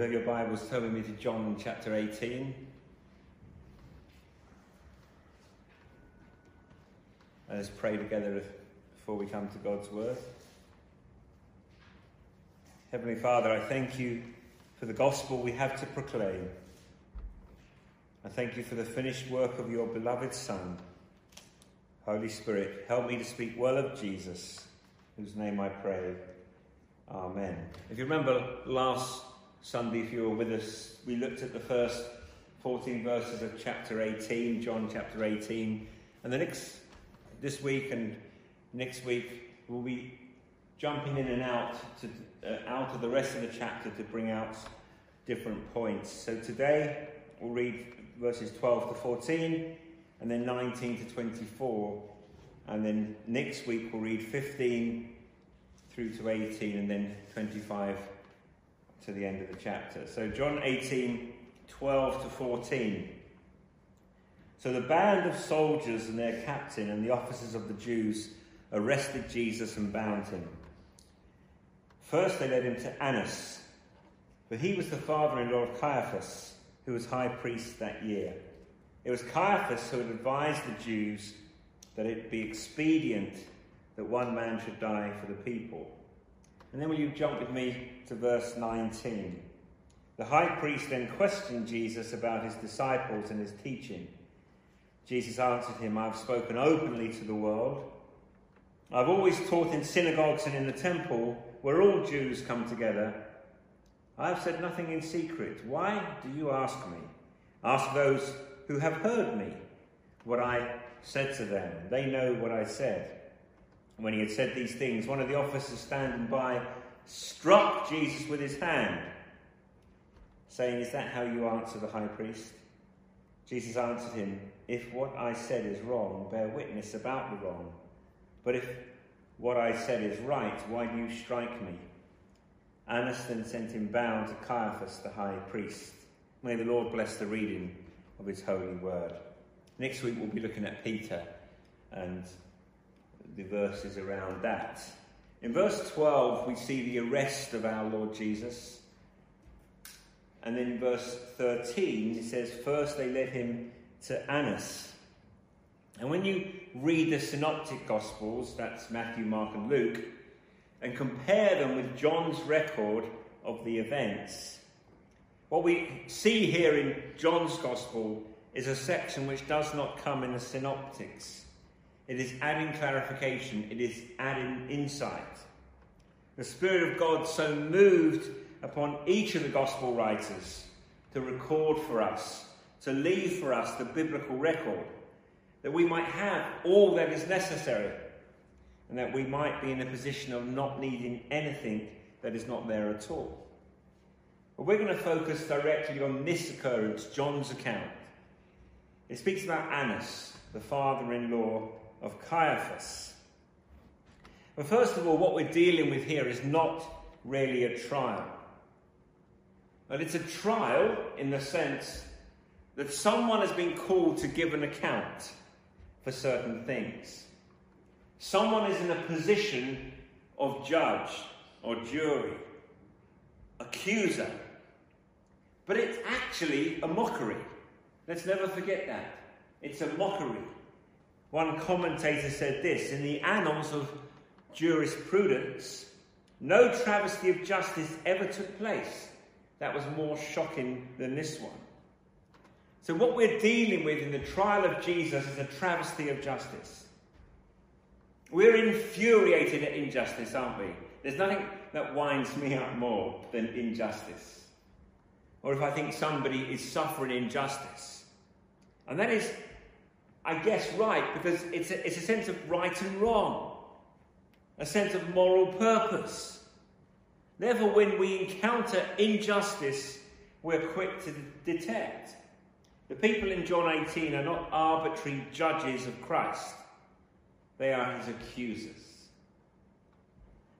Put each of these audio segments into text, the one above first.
Have your Bibles, turn with me to John chapter 18. Let us pray together before we come to God's Word. Heavenly Father, I thank you for the gospel we have to proclaim. I thank you for the finished work of your beloved Son. Holy Spirit, help me to speak well of Jesus, whose name I pray. Amen. If you remember last Sunday, if you were with us, we looked at the first 14 verses of chapter 18, John chapter 18. And the next, this week and next week, we'll be jumping in and out to, uh, out of the rest of the chapter to bring out different points. So today we'll read verses 12 to 14 and then 19 to 24. And then next week we'll read 15 through to 18 and then 25 to the end of the chapter. So John 18, 12 to 14. So the band of soldiers and their captain and the officers of the Jews arrested Jesus and bound him. First they led him to Annas, for he was the father-in-law of Caiaphas, who was high priest that year. It was Caiaphas who had advised the Jews that it be expedient that one man should die for the people. And then will you jump with me to verse 19? The high priest then questioned Jesus about his disciples and his teaching. Jesus answered him, I've spoken openly to the world. I've always taught in synagogues and in the temple where all Jews come together. I have said nothing in secret. Why do you ask me? Ask those who have heard me what I said to them. They know what I said. When he had said these things, one of the officers standing by struck Jesus with his hand, saying, Is that how you answer the high priest? Jesus answered him, If what I said is wrong, bear witness about the wrong. But if what I said is right, why do you strike me? Annas then sent him bound to Caiaphas, the high priest. May the Lord bless the reading of his holy word. Next week we'll be looking at Peter and the verses around that. In verse 12, we see the arrest of our Lord Jesus. And then in verse 13, it says, First they led him to Annas. And when you read the synoptic gospels, that's Matthew, Mark, and Luke, and compare them with John's record of the events, what we see here in John's gospel is a section which does not come in the synoptics. It is adding clarification, it is adding insight. The Spirit of God so moved upon each of the Gospel writers to record for us, to leave for us the biblical record, that we might have all that is necessary, and that we might be in a position of not needing anything that is not there at all. But we're going to focus directly on this occurrence, John's account. It speaks about Annas, the father in law of Caiaphas. But first of all, what we're dealing with here is not really a trial. But it's a trial in the sense that someone has been called to give an account for certain things. Someone is in a position of judge or jury, accuser. But it's actually a mockery. Let's never forget that. It's a mockery. One commentator said this In the annals of jurisprudence, no travesty of justice ever took place that was more shocking than this one. So, what we're dealing with in the trial of Jesus is a travesty of justice. We're infuriated at injustice, aren't we? There's nothing that winds me up more than injustice. Or if I think somebody is suffering injustice. And that is I guess, right, because it's a, it's a sense of right and wrong, a sense of moral purpose. Therefore, when we encounter injustice, we're quick to detect. The people in John 18 are not arbitrary judges of Christ, they are his accusers.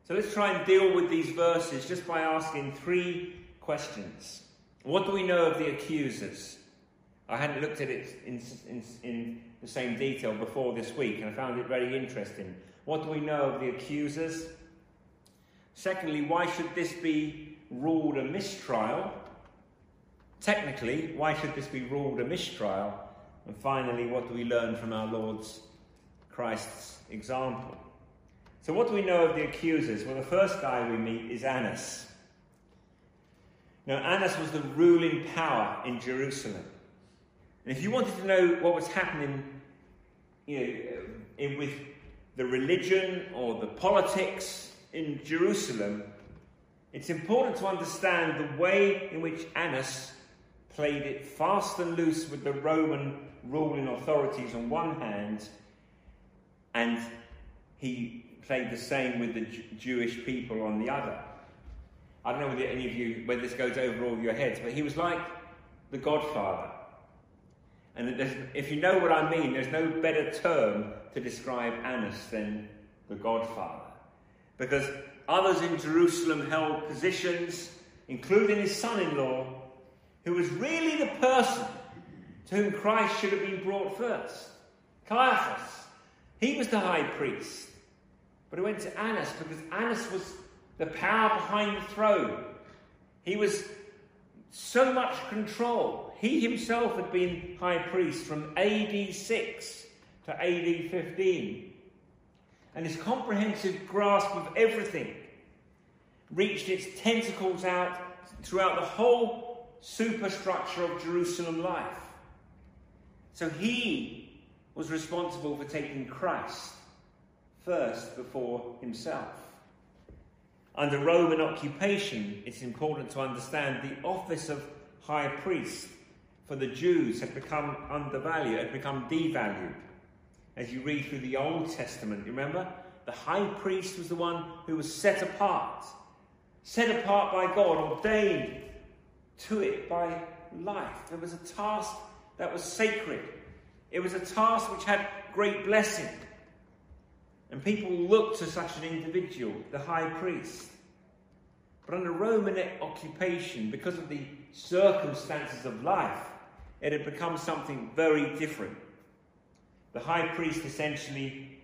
So let's try and deal with these verses just by asking three questions. What do we know of the accusers? I hadn't looked at it in, in, in the same detail before this week, and I found it very interesting. What do we know of the accusers? Secondly, why should this be ruled a mistrial? Technically, why should this be ruled a mistrial? And finally, what do we learn from our Lord's Christ's example? So, what do we know of the accusers? Well, the first guy we meet is Annas. Now, Annas was the ruling power in Jerusalem. And if you wanted to know what was happening you know, um, in, with the religion or the politics in Jerusalem, it's important to understand the way in which Annas played it fast and loose with the Roman ruling authorities on one hand, and he played the same with the J- Jewish people on the other. I don't know whether any of you, whether this goes over all your heads, but he was like the Godfather. And if you know what I mean, there's no better term to describe Annas than the Godfather. Because others in Jerusalem held positions, including his son in law, who was really the person to whom Christ should have been brought first. Caiaphas. He was the high priest. But he went to Annas because Annas was the power behind the throne. He was so much control. He himself had been high priest from AD 6 to AD 15. And his comprehensive grasp of everything reached its tentacles out throughout the whole superstructure of Jerusalem life. So he was responsible for taking Christ first before himself. Under Roman occupation, it's important to understand the office of high priest for the Jews had become undervalued, had become devalued. As you read through the Old Testament, remember? The high priest was the one who was set apart, set apart by God, ordained to it by life. There was a task that was sacred, it was a task which had great blessing. And people looked to such an individual, the high priest. But under Roman occupation, because of the circumstances of life, it had become something very different. The high priest essentially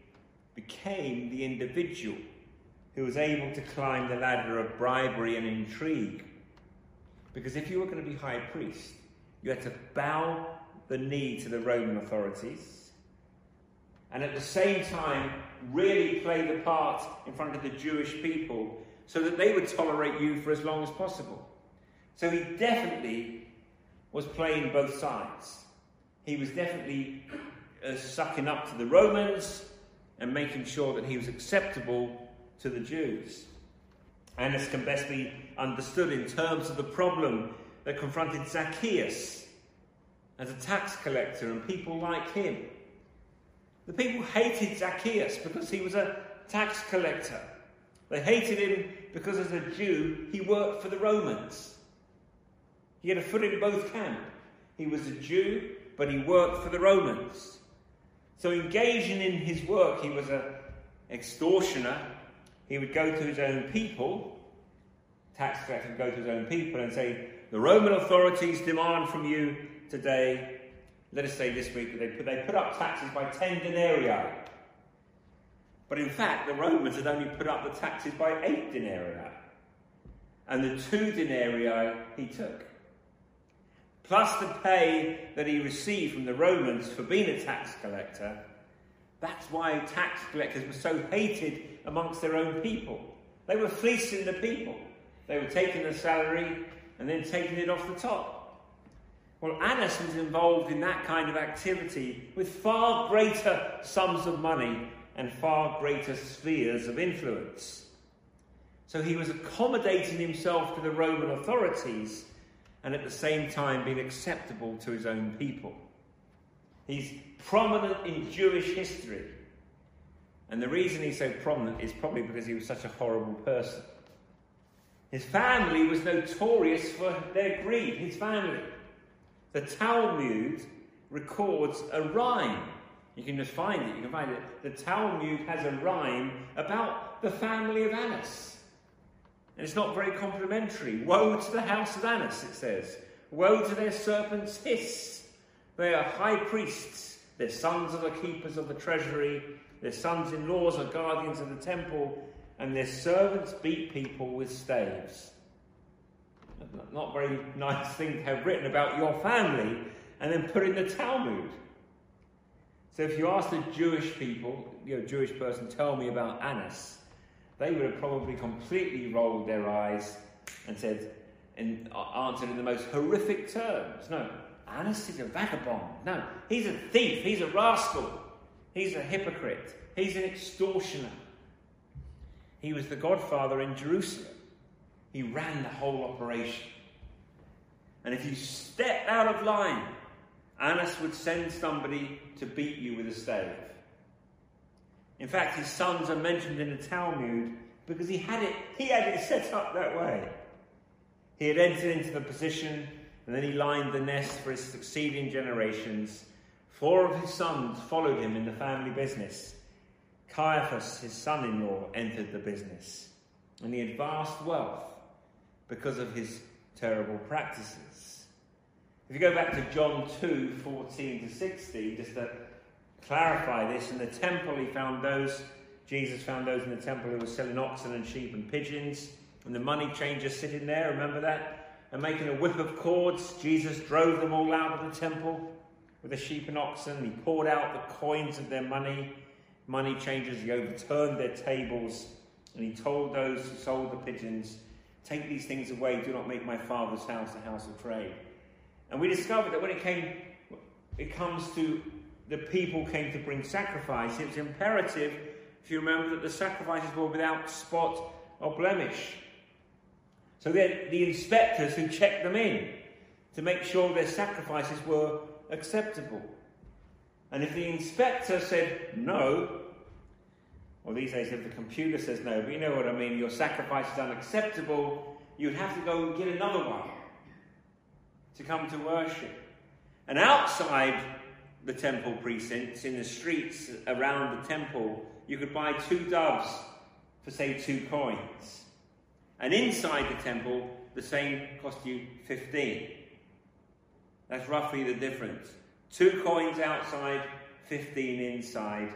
became the individual who was able to climb the ladder of bribery and intrigue. Because if you were going to be high priest, you had to bow the knee to the Roman authorities and at the same time really play the part in front of the Jewish people so that they would tolerate you for as long as possible. So he definitely was playing both sides. He was definitely uh, sucking up to the Romans and making sure that he was acceptable to the Jews. And this can best be understood in terms of the problem that confronted Zacchaeus as a tax collector and people like him. The people hated Zacchaeus because he was a tax collector. They hated him because, as a Jew, he worked for the Romans. He had a foot in both camps. He was a Jew, but he worked for the Romans. So, engaging in his work, he was an extortioner. He would go to his own people, tax collector would go to his own people and say, The Roman authorities demand from you today let us say this week that they put, they put up taxes by 10 denarii. But in fact, the Romans had only put up the taxes by 8 denarii. And the 2 denarii he took. Plus the pay that he received from the Romans for being a tax collector. That's why tax collectors were so hated amongst their own people. They were fleecing the people. They were taking the salary and then taking it off the top. Well, Annas was involved in that kind of activity with far greater sums of money and far greater spheres of influence. So he was accommodating himself to the Roman authorities and at the same time being acceptable to his own people. He's prominent in Jewish history. And the reason he's so prominent is probably because he was such a horrible person. His family was notorious for their greed, his family. The Talmud records a rhyme. You can just find it, you can find it. The Talmud has a rhyme about the family of Annas. And it's not very complimentary. Woe to the house of Annas, it says. Woe to their serpent's hiss. They are high priests. Their sons are the keepers of the treasury. Their sons in laws are guardians of the temple. And their servants beat people with staves. Not very nice thing to have written about your family and then put in the Talmud. So if you ask the Jewish people, you know, Jewish person, tell me about Annas, they would have probably completely rolled their eyes and said, and uh, answered in the most horrific terms. No, Annas is a vagabond. No, he's a thief. He's a rascal. He's a hypocrite. He's an extortioner. He was the godfather in Jerusalem. He ran the whole operation. And if you stepped out of line, Annas would send somebody to beat you with a stave. In fact, his sons are mentioned in the Talmud because he had it, he had it set up that way. He had entered into the position and then he lined the nest for his succeeding generations. Four of his sons followed him in the family business. Caiaphas, his son in law, entered the business, and he had vast wealth because of his terrible practices. If you go back to John 2 14 to 16, just to clarify this, in the temple he found those, Jesus found those in the temple who were selling oxen and sheep and pigeons, and the money changers sitting there, remember that? And making a whip of cords, Jesus drove them all out of the temple with the sheep and oxen. He poured out the coins of their money money changers, he overturned their tables, and he told those who sold the pigeons, Take these things away, do not make my father's house a house of trade. And we discovered that when it came, it comes to the people came to bring sacrifice, it's imperative, if you remember, that the sacrifices were without spot or blemish. So the inspectors who checked them in to make sure their sacrifices were acceptable. And if the inspector said no, or these days if the computer says no, but you know what I mean, your sacrifice is unacceptable, you'd have to go and get another one to come to worship. And outside the temple precincts, in the streets around the temple, you could buy two doves for, say, two coins. And inside the temple, the same cost you 15. That's roughly the difference. Two coins outside, 15 inside.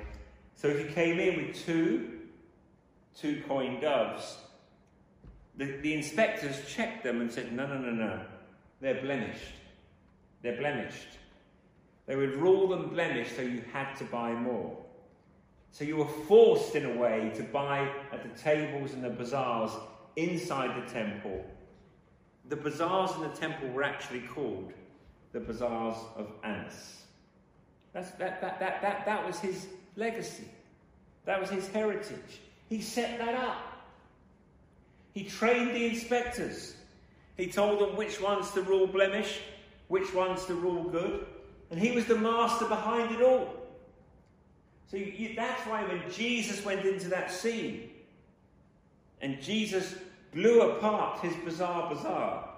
So if you came in with two, two coin doves, the, the inspectors checked them and said, no, no, no, no, they're blemished. They're blemished. They would rule them blemished, so you had to buy more. So you were forced, in a way, to buy at the tables and the bazaars inside the temple. The bazaars in the temple were actually called the bazaars of Annas. That's, that, that, that, that, that was his legacy. That was his heritage. He set that up. He trained the inspectors. He told them which ones to rule blemish, which ones to rule good. And he was the master behind it all. So you, that's why when Jesus went into that scene and Jesus blew apart his bizarre bazaar,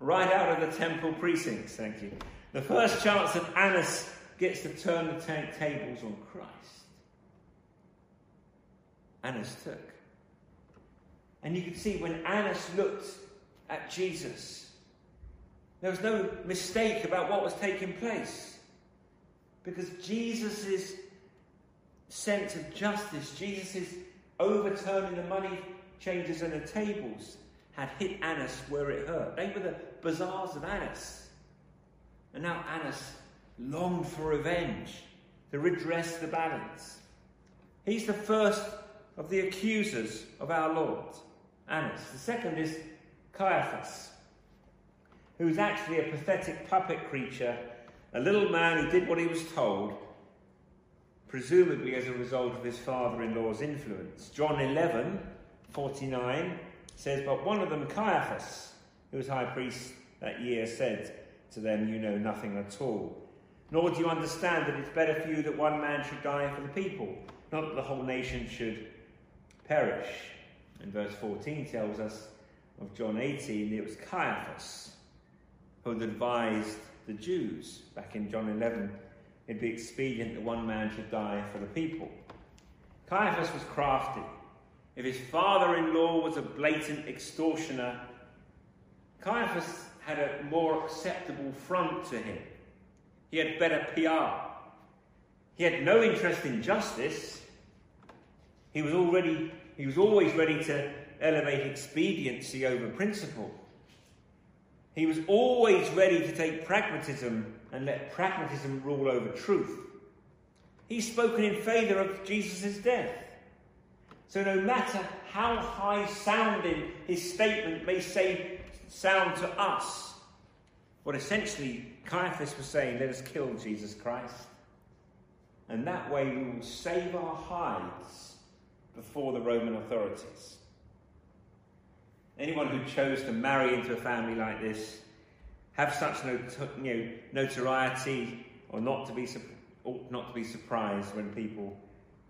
right out of the temple precincts, thank you. The first chance that Annas gets to turn the t- tables on Christ, Annas took. And you can see when Annas looked at Jesus, there was no mistake about what was taking place. Because Jesus' sense of justice, Jesus' overturning the money changers and the tables, had hit Annas where it hurt. They were the bazaars of Annas. And now Annas longed for revenge to redress the balance. He's the first of the accusers of our Lord, Annas. The second is Caiaphas, who was actually a pathetic puppet creature, a little man who did what he was told, presumably as a result of his father in law's influence. John 11 49 says, But one of them, Caiaphas, who was high priest that year, said to them, You know nothing at all. Nor do you understand that it's better for you that one man should die for the people, not that the whole nation should perish. And verse 14 tells us of John 18, it was Caiaphas who had advised the Jews back in John 11 it'd be expedient that one man should die for the people. Caiaphas was crafty. If his father in law was a blatant extortioner, Caiaphas had a more acceptable front to him. He had better PR. He had no interest in justice. He was already he was always ready to elevate expediency over principle. He was always ready to take pragmatism and let pragmatism rule over truth. He's spoken in favour of Jesus' death. So no matter how high sounding his statement may say sound to us, what essentially Caiaphas was saying, let us kill Jesus Christ. And that way we will save our hides before the Roman authorities. Anyone who chose to marry into a family like this, have such not- you know, notoriety, or not to be ought not to be surprised when people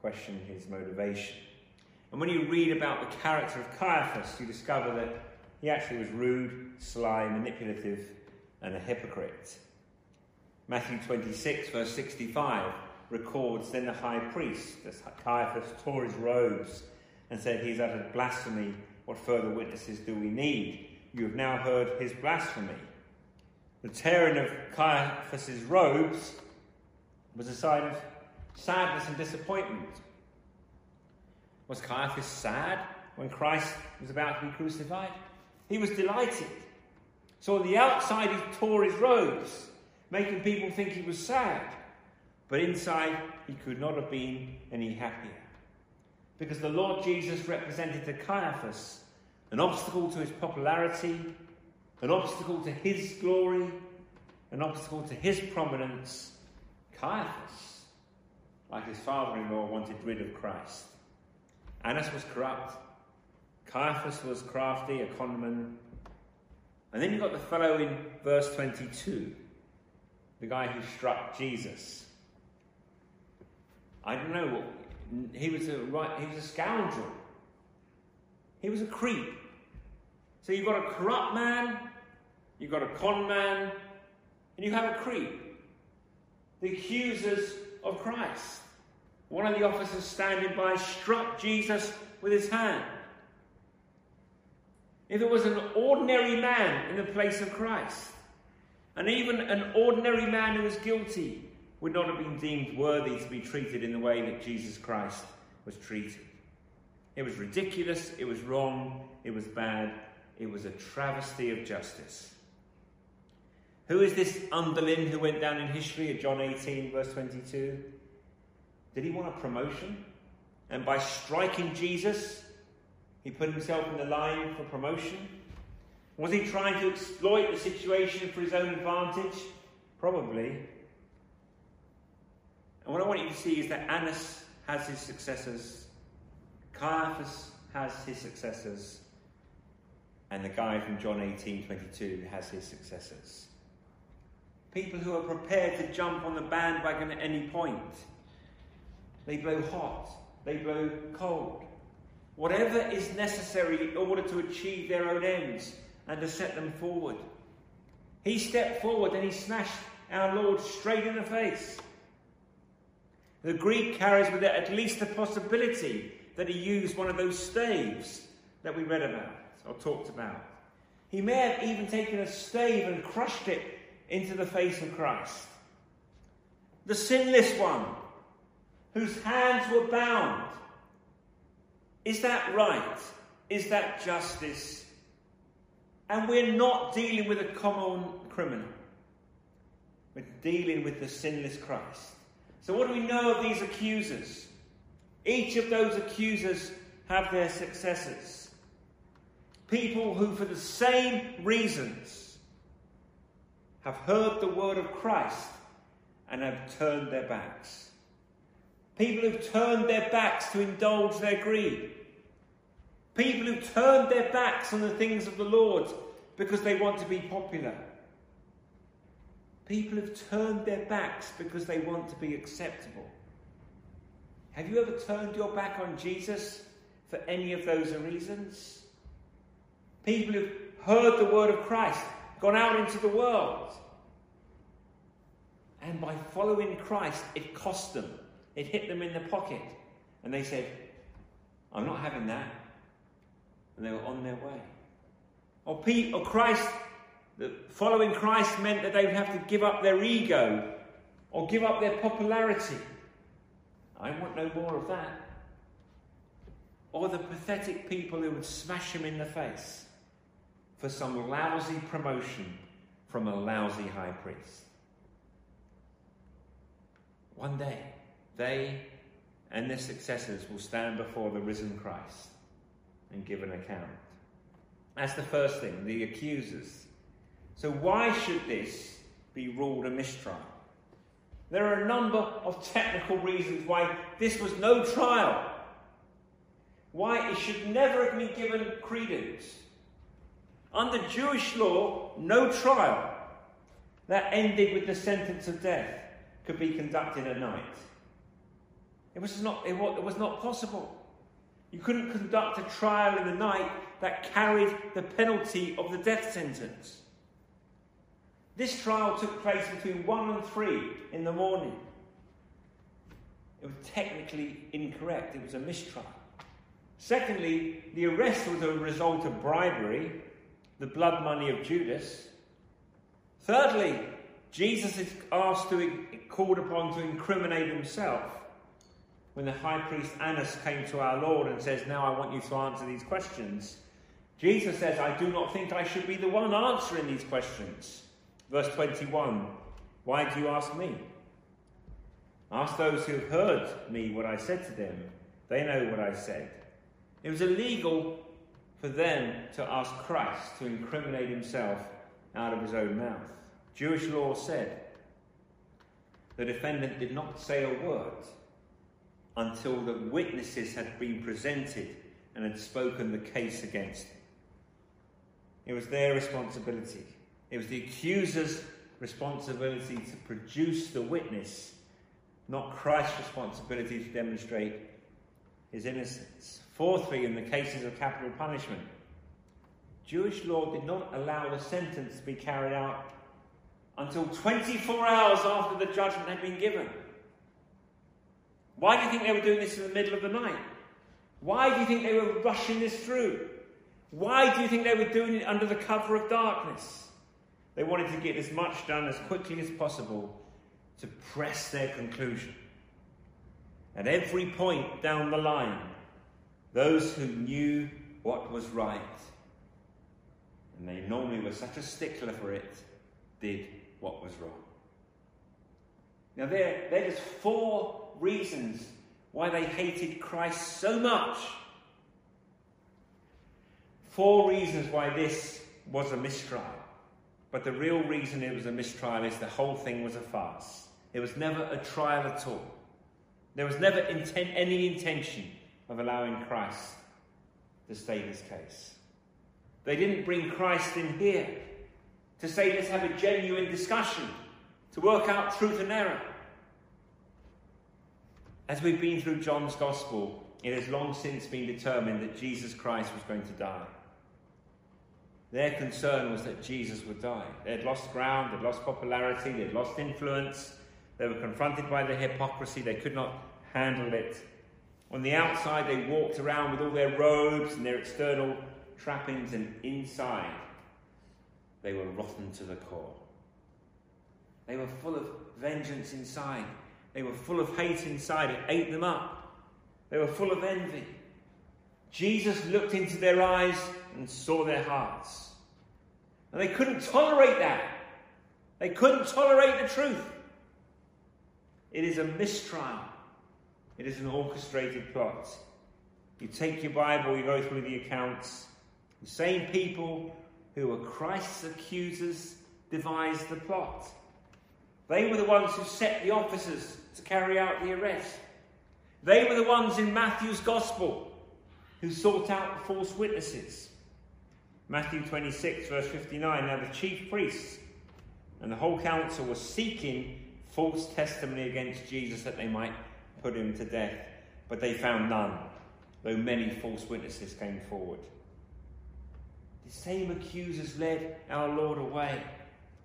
question his motivation. And when you read about the character of Caiaphas, you discover that he actually was rude, sly, manipulative, and a hypocrite. Matthew 26, verse 65, records then the high priest, Caiaphas, tore his robes and said, He's uttered blasphemy. What further witnesses do we need? You have now heard his blasphemy. The tearing of Caiaphas's robes was a sign of sadness and disappointment. Was Caiaphas sad when Christ was about to be crucified? He was delighted. So on the outside, he tore his robes, making people think he was sad. But inside, he could not have been any happier. Because the Lord Jesus represented to Caiaphas an obstacle to his popularity, an obstacle to his glory, an obstacle to his prominence. Caiaphas, like his father in law, wanted rid of Christ. Annas was corrupt. Caiaphas was crafty, a conman. And then you've got the fellow in verse 22, the guy who struck Jesus. I don't know. He was a right. He was a scoundrel. He was a creep. So you've got a corrupt man, you've got a con man, and you have a creep. The accusers of Christ. One of the officers standing by struck Jesus with his hand. If it was an ordinary man in the place of Christ, and even an ordinary man who was guilty, would not have been deemed worthy to be treated in the way that Jesus Christ was treated. It was ridiculous, it was wrong, it was bad, it was a travesty of justice. Who is this underling who went down in history at John 18, verse 22? Did he want a promotion? And by striking Jesus, he put himself in the line for promotion? Was he trying to exploit the situation for his own advantage? Probably. And what I want you to see is that Annas has his successors, Caiaphas has his successors, and the guy from John 18 22 has his successors. People who are prepared to jump on the bandwagon at any point. They blow hot, they blow cold. Whatever is necessary in order to achieve their own ends and to set them forward. He stepped forward and he smashed our Lord straight in the face. The Greek carries with it at least the possibility that he used one of those staves that we read about or talked about. He may have even taken a stave and crushed it into the face of Christ. The sinless one, whose hands were bound. Is that right? Is that justice? And we're not dealing with a common criminal. We're dealing with the sinless Christ. So, what do we know of these accusers? Each of those accusers have their successors. People who, for the same reasons, have heard the word of Christ and have turned their backs. People who've turned their backs to indulge their greed. People who've turned their backs on the things of the Lord because they want to be popular. People have turned their backs because they want to be acceptable. Have you ever turned your back on Jesus for any of those reasons? People who've heard the word of Christ, gone out into the world, and by following Christ, it cost them. It hit them in the pocket. And they said, I'm not having that. And they were on their way. Or, Pete, or Christ that following Christ meant that they would have to give up their ego or give up their popularity. I want no more of that. Or the pathetic people who would smash him in the face. for some lousy promotion from a lousy high priest. One day, they and their successors will stand before the risen Christ and give an account. That's the first thing, the accusers. So, why should this be ruled a mistrial? There are a number of technical reasons why this was no trial, why it should never have been given credence. Under Jewish law, no trial that ended with the sentence of death could be conducted at night. It was not, it was not possible. You couldn't conduct a trial in the night that carried the penalty of the death sentence. This trial took place between 1 and 3 in the morning. It was technically incorrect, it was a mistrial. Secondly, the arrest was a result of bribery, the blood money of Judas. Thirdly, Jesus is asked to called upon to incriminate himself when the high priest Annas came to our Lord and says, Now I want you to answer these questions. Jesus says, I do not think I should be the one answering these questions. Verse 21 Why do you ask me? Ask those who have heard me what I said to them. They know what I said. It was illegal for them to ask Christ to incriminate himself out of his own mouth. Jewish law said the defendant did not say a word until the witnesses had been presented and had spoken the case against him. It was their responsibility. It was the accuser's responsibility to produce the witness, not Christ's responsibility to demonstrate his innocence. Fourthly, in the cases of capital punishment, Jewish law did not allow the sentence to be carried out until 24 hours after the judgment had been given. Why do you think they were doing this in the middle of the night? Why do you think they were rushing this through? Why do you think they were doing it under the cover of darkness? They wanted to get as much done as quickly as possible to press their conclusion. At every point down the line, those who knew what was right, and they normally were such a stickler for it, did what was wrong. Now, there, there's four reasons why they hated Christ so much. Four reasons why this was a mistrial. But the real reason it was a mistrial is the whole thing was a farce. It was never a trial at all. There was never intent, any intention of allowing Christ to state his case. They didn't bring Christ in here to say, let's have a genuine discussion, to work out truth and error. As we've been through John's Gospel, it has long since been determined that Jesus Christ was going to die. Their concern was that Jesus would die. They had lost ground, they'd lost popularity, they'd lost influence, they were confronted by the hypocrisy, they could not handle it. On the outside, they walked around with all their robes and their external trappings, and inside, they were rotten to the core. They were full of vengeance inside. They were full of hate inside. It ate them up. They were full of envy. Jesus looked into their eyes and saw their hearts. And they couldn't tolerate that. They couldn't tolerate the truth. It is a mistrial, it is an orchestrated plot. You take your Bible, you go through the accounts. The same people who were Christ's accusers, devised the plot. They were the ones who set the officers to carry out the arrest. They were the ones in Matthew's Gospel who sought out the false witnesses. Matthew 26, verse 59. Now the chief priests and the whole council were seeking false testimony against Jesus that they might put him to death, but they found none, though many false witnesses came forward. The same accusers led our Lord away.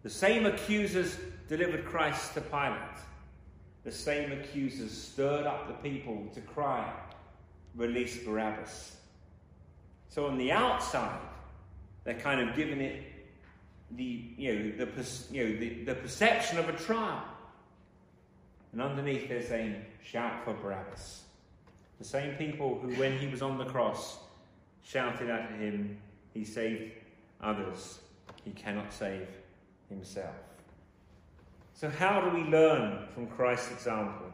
The same accusers delivered Christ to Pilate. The same accusers stirred up the people to cry, Release Barabbas. So on the outside, they're kind of giving it the, you know, the, you know, the, the perception of a trial. And underneath they're saying, Shout for Barabbas. The same people who, when he was on the cross, shouted at him, he saved others, he cannot save himself. So, how do we learn from Christ's example?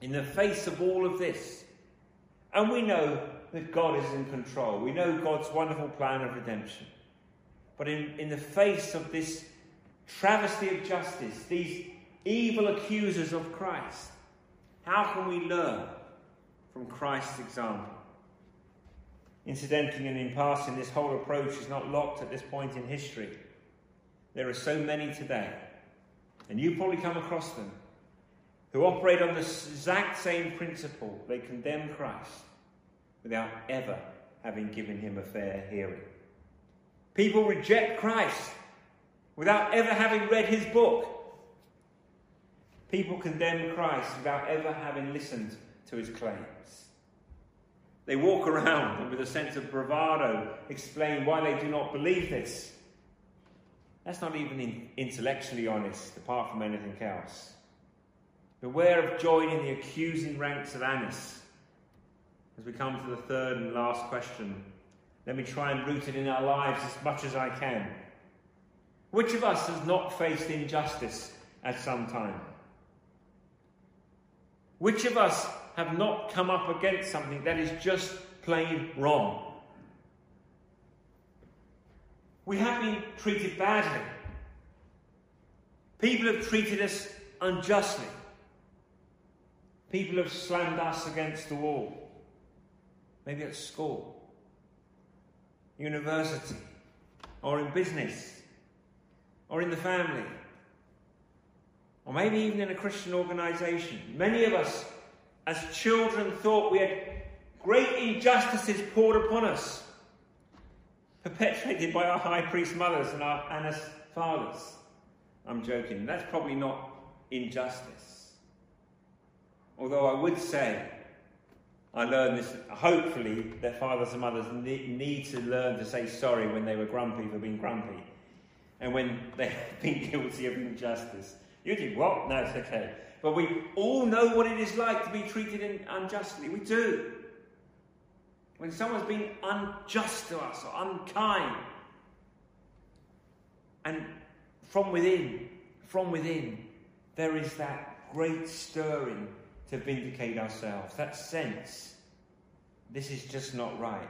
In the face of all of this, and we know that God is in control, we know God's wonderful plan of redemption. But in, in the face of this travesty of justice, these evil accusers of Christ, how can we learn from Christ's example? Incidentally and in passing, this whole approach is not locked at this point in history. There are so many today and you probably come across them, who operate on the exact same principle. They condemn Christ without ever having given him a fair hearing. People reject Christ without ever having read his book. People condemn Christ without ever having listened to his claims. They walk around and, with a sense of bravado, explain why they do not believe this. That's not even intellectually honest, apart from anything else. Beware of joining the accusing ranks of Annas. As we come to the third and last question, let me try and root it in our lives as much as I can. Which of us has not faced injustice at some time? Which of us have not come up against something that is just plain wrong? We have been treated badly. People have treated us unjustly. People have slammed us against the wall. Maybe at school, university, or in business, or in the family, or maybe even in a Christian organization. Many of us, as children, thought we had great injustices poured upon us perpetrated by our high priest mothers and our Annas fathers. I'm joking. That's probably not injustice. Although I would say, I learned this, hopefully, their fathers and mothers need to learn to say sorry when they were grumpy for being grumpy and when they have been guilty of injustice. You think, what? No, it's okay. But we all know what it is like to be treated unjustly. We do. When someone's been unjust to us or unkind. And from within, from within, there is that great stirring to vindicate ourselves, that sense this is just not right.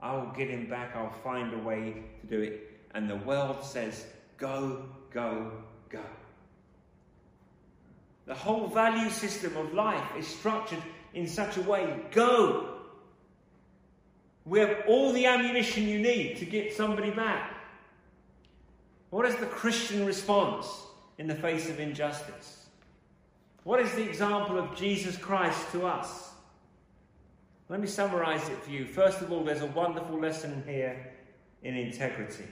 I will get him back, I'll find a way to do it. And the world says, go, go, go. The whole value system of life is structured in such a way go, we have all the ammunition you need to get somebody back. What is the Christian response in the face of injustice? What is the example of Jesus Christ to us? Let me summarize it for you. First of all, there's a wonderful lesson here in integrity.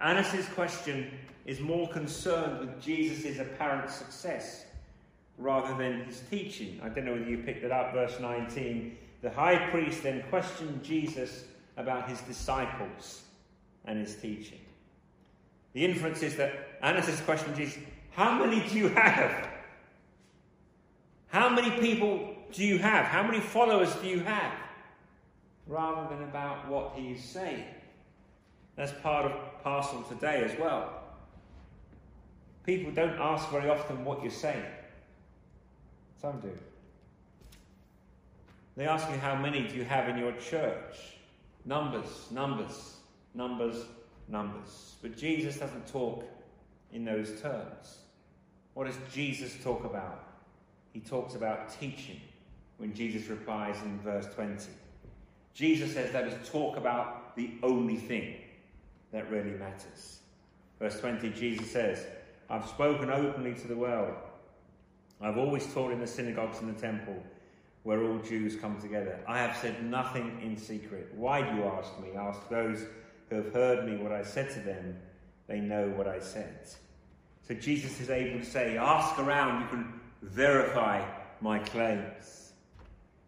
Annas' question is more concerned with Jesus' apparent success rather than his teaching. I don't know whether you picked it up, verse 19. The high priest then questioned Jesus about his disciples and his teaching. The inference is that Annas questioned Jesus, How many do you have? How many people do you have? How many followers do you have? Rather than about what he is saying. That's part of parcel today as well. People don't ask very often what you're saying. Some do. They ask you, How many do you have in your church? Numbers, numbers, numbers, numbers. But Jesus doesn't talk in those terms. What does Jesus talk about? He talks about teaching when Jesus replies in verse 20. Jesus says, Let us talk about the only thing that really matters. Verse 20, Jesus says, I've spoken openly to the world. I've always taught in the synagogues and the temple where all Jews come together. I have said nothing in secret. Why do you ask me? Ask those who have heard me what I said to them. They know what I said. So Jesus is able to say, Ask around, you can verify my claims.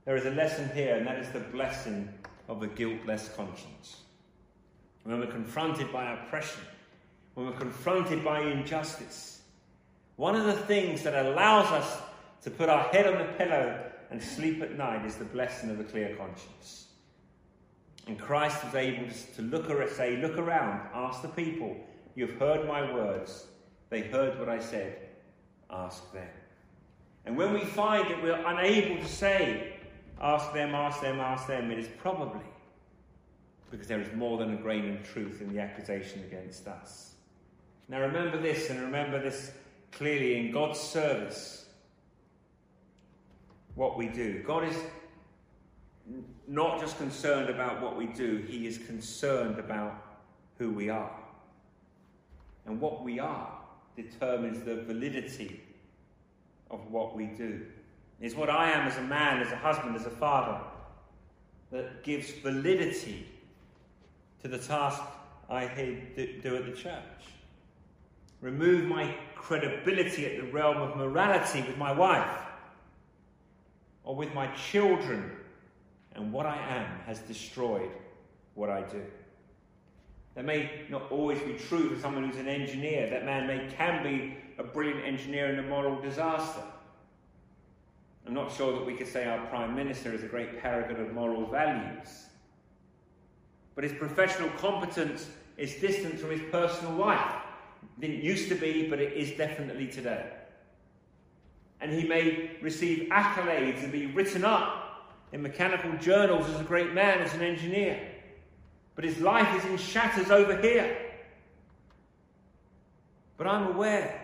There is a lesson here, and that is the blessing of a guiltless conscience. When we're confronted by oppression, when we're confronted by injustice, one of the things that allows us to put our head on the pillow and sleep at night is the blessing of a clear conscience. And Christ was able to look or say, Look around, ask the people, you've heard my words. They heard what I said. Ask them. And when we find that we're unable to say, Ask them, ask them, ask them, it is probably because there is more than a grain of truth in the accusation against us. Now remember this, and remember this clearly in God's service, what we do. God is not just concerned about what we do, He is concerned about who we are. And what we are determines the validity of what we do. It's what I am as a man, as a husband, as a father, that gives validity to the task I do at the church. Remove my credibility at the realm of morality with my wife or with my children, and what I am has destroyed what I do. That may not always be true for someone who's an engineer. That man may can be a brilliant engineer and a moral disaster. I'm not sure that we could say our Prime Minister is a great paragon of moral values. But his professional competence is distant from his personal life. It didn't used to be, but it is definitely today. And he may receive accolades and be written up in mechanical journals as a great man, as an engineer. But his life is in shatters over here. But I'm aware,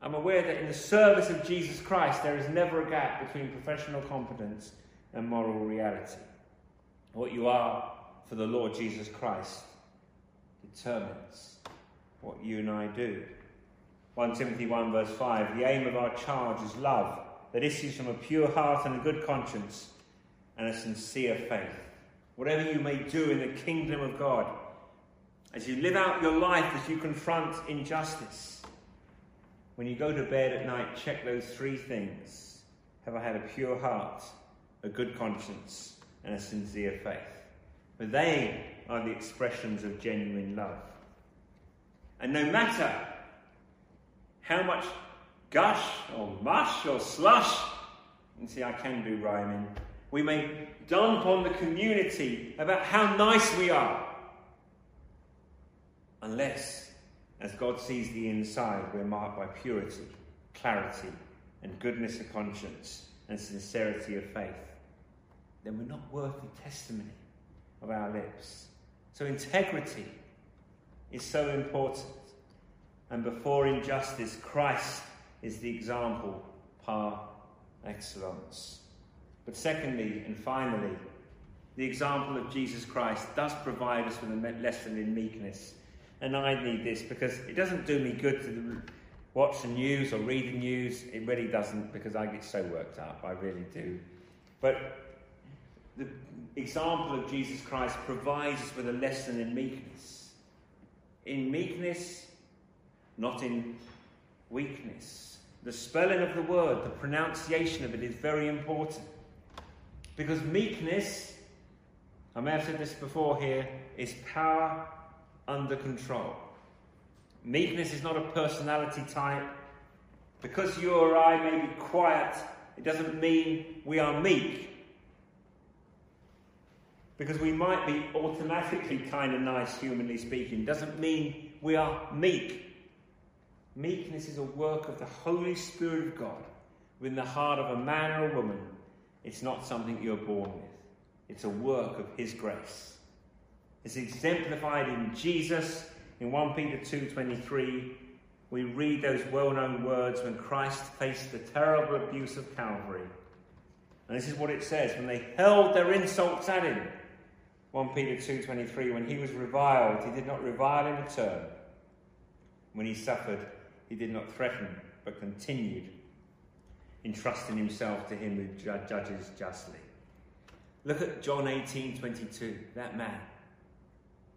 I'm aware that in the service of Jesus Christ, there is never a gap between professional competence and moral reality. What you are for the Lord Jesus Christ determines what you and I do. 1 Timothy 1 verse 5 The aim of our charge is love that issues from a pure heart and a good conscience and a sincere faith. Whatever you may do in the kingdom of God, as you live out your life, as you confront injustice, when you go to bed at night, check those three things. Have I had a pure heart, a good conscience, and a sincere faith? For they are the expressions of genuine love. And no matter how much gush or mush or slush, and see, I can do rhyming, we may dump on the community about how nice we are. Unless, as God sees the inside, we're marked by purity, clarity, and goodness of conscience and sincerity of faith, then we're not worthy testimony of our lips. So, integrity is so important. And before injustice, Christ is the example par excellence. But secondly and finally, the example of Jesus Christ does provide us with a lesson in meekness. And I need this because it doesn't do me good to watch the news or read the news. It really doesn't because I get so worked up. I really do. But the example of Jesus Christ provides us with a lesson in meekness. In meekness, not in weakness. The spelling of the word, the pronunciation of it is very important. Because meekness, I may have said this before here, is power under control. Meekness is not a personality type. Because you or I may be quiet, it doesn't mean we are meek. Because we might be automatically kind of nice, humanly speaking, doesn't mean we are meek. Meekness is a work of the Holy Spirit of God within the heart of a man or a woman. It's not something you're born with, it's a work of His grace. It's exemplified in Jesus in 1 Peter 2:23. We read those well-known words when Christ faced the terrible abuse of Calvary. And this is what it says when they hurled their insults at him. 1 Peter 2:23 when he was reviled he did not revile in return when he suffered he did not threaten but continued entrusting himself to him who judges justly look at John 18:22 that man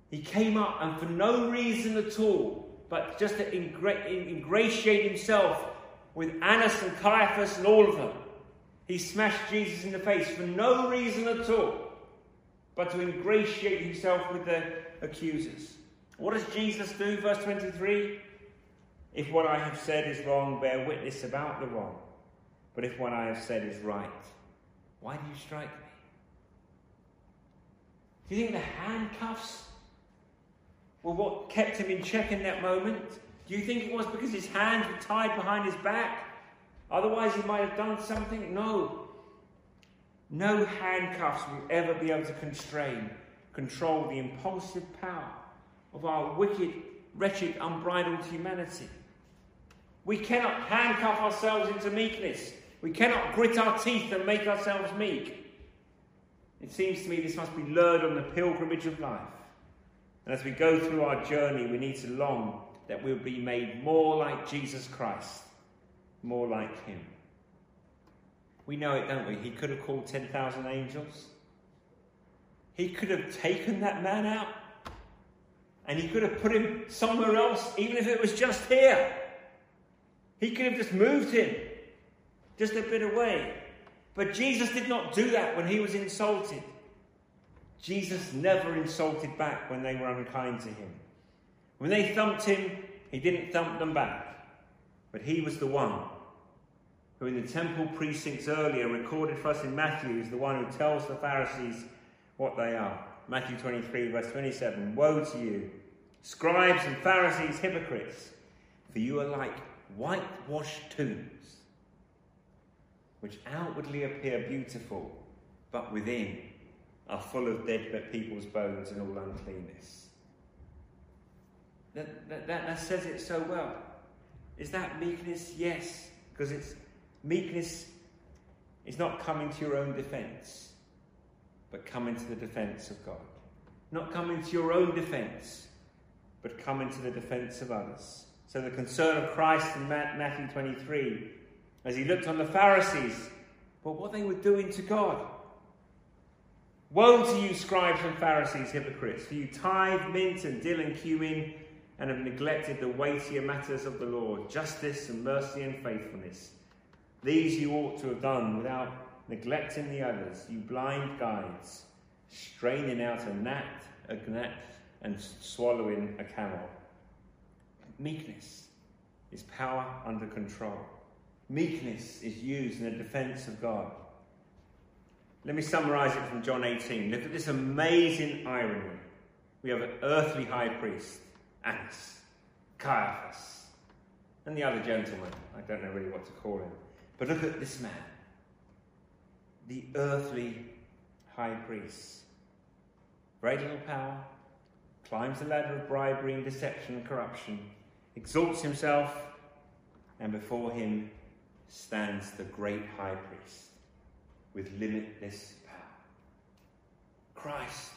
he came up and for no reason at all but just to ingratiate himself with Annas and Caiaphas and all of them he smashed Jesus in the face for no reason at all but to ingratiate himself with the accusers. What does Jesus do? Verse 23 If what I have said is wrong, bear witness about the wrong. But if what I have said is right, why do you strike me? Do you think the handcuffs were what kept him in check in that moment? Do you think it was because his hands were tied behind his back? Otherwise, he might have done something? No. No handcuffs will ever be able to constrain, control the impulsive power of our wicked, wretched, unbridled humanity. We cannot handcuff ourselves into meekness. We cannot grit our teeth and make ourselves meek. It seems to me this must be learned on the pilgrimage of life. And as we go through our journey, we need to long that we'll be made more like Jesus Christ, more like Him. We know it, don't we? He could have called 10,000 angels. He could have taken that man out and he could have put him somewhere else, even if it was just here. He could have just moved him just a bit away. But Jesus did not do that when he was insulted. Jesus never insulted back when they were unkind to him. When they thumped him, he didn't thump them back. But he was the one who, in the temple precincts earlier, recorded for us in Matthew, is the one who tells the Pharisees what they are. Matthew 23, verse 27 Woe to you, scribes and Pharisees, hypocrites, for you are like whitewashed tombs, which outwardly appear beautiful, but within are full of dead people's bones and all uncleanness. That, that, that, that says it so well. Is that meekness? Yes, because it's meekness is not coming to your own defense, but coming to the defense of God. Not coming to your own defense, but coming to the defense of others. So the concern of Christ in Matthew 23, as he looked on the Pharisees, but what they were doing to God. Woe to you, scribes and Pharisees, hypocrites, for you tithe mint and dill and cumin and have neglected the weightier matters of the law, justice and mercy and faithfulness. These you ought to have done without neglecting the others, you blind guides, straining out a gnat, a gnat, and swallowing a camel. Meekness is power under control. Meekness is used in the defense of God. Let me summarize it from John 18. Look at this amazing irony. We have an earthly high priest, Annas, Caiaphas, and the other gentleman. I don't know really what to call him. But look at this man, the earthly high priest. Great little power, climbs the ladder of bribery and deception and corruption, exalts himself, and before him stands the great high priest with limitless power. Christ,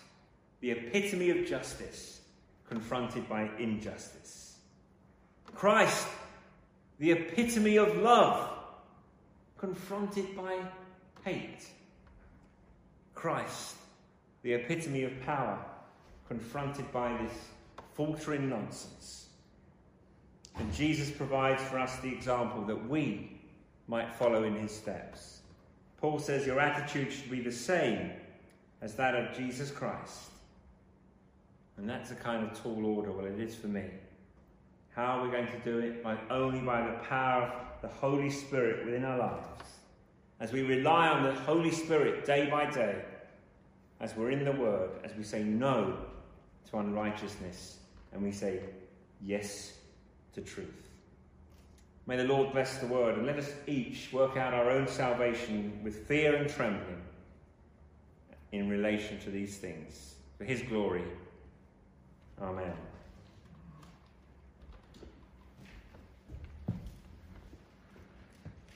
the epitome of justice, confronted by injustice. Christ, the epitome of love, confronted by hate. Christ, the epitome of power, confronted by this faltering nonsense. And Jesus provides for us the example that we might follow in his steps. Paul says your attitude should be the same as that of Jesus Christ. And that's a kind of tall order. Well, it is for me. How are we going to do it? By, only by the power of the Holy Spirit within our lives. As we rely on the Holy Spirit day by day, as we're in the Word, as we say no to unrighteousness, and we say yes to truth. May the Lord bless the word and let us each work out our own salvation with fear and trembling in relation to these things. For his glory. Amen.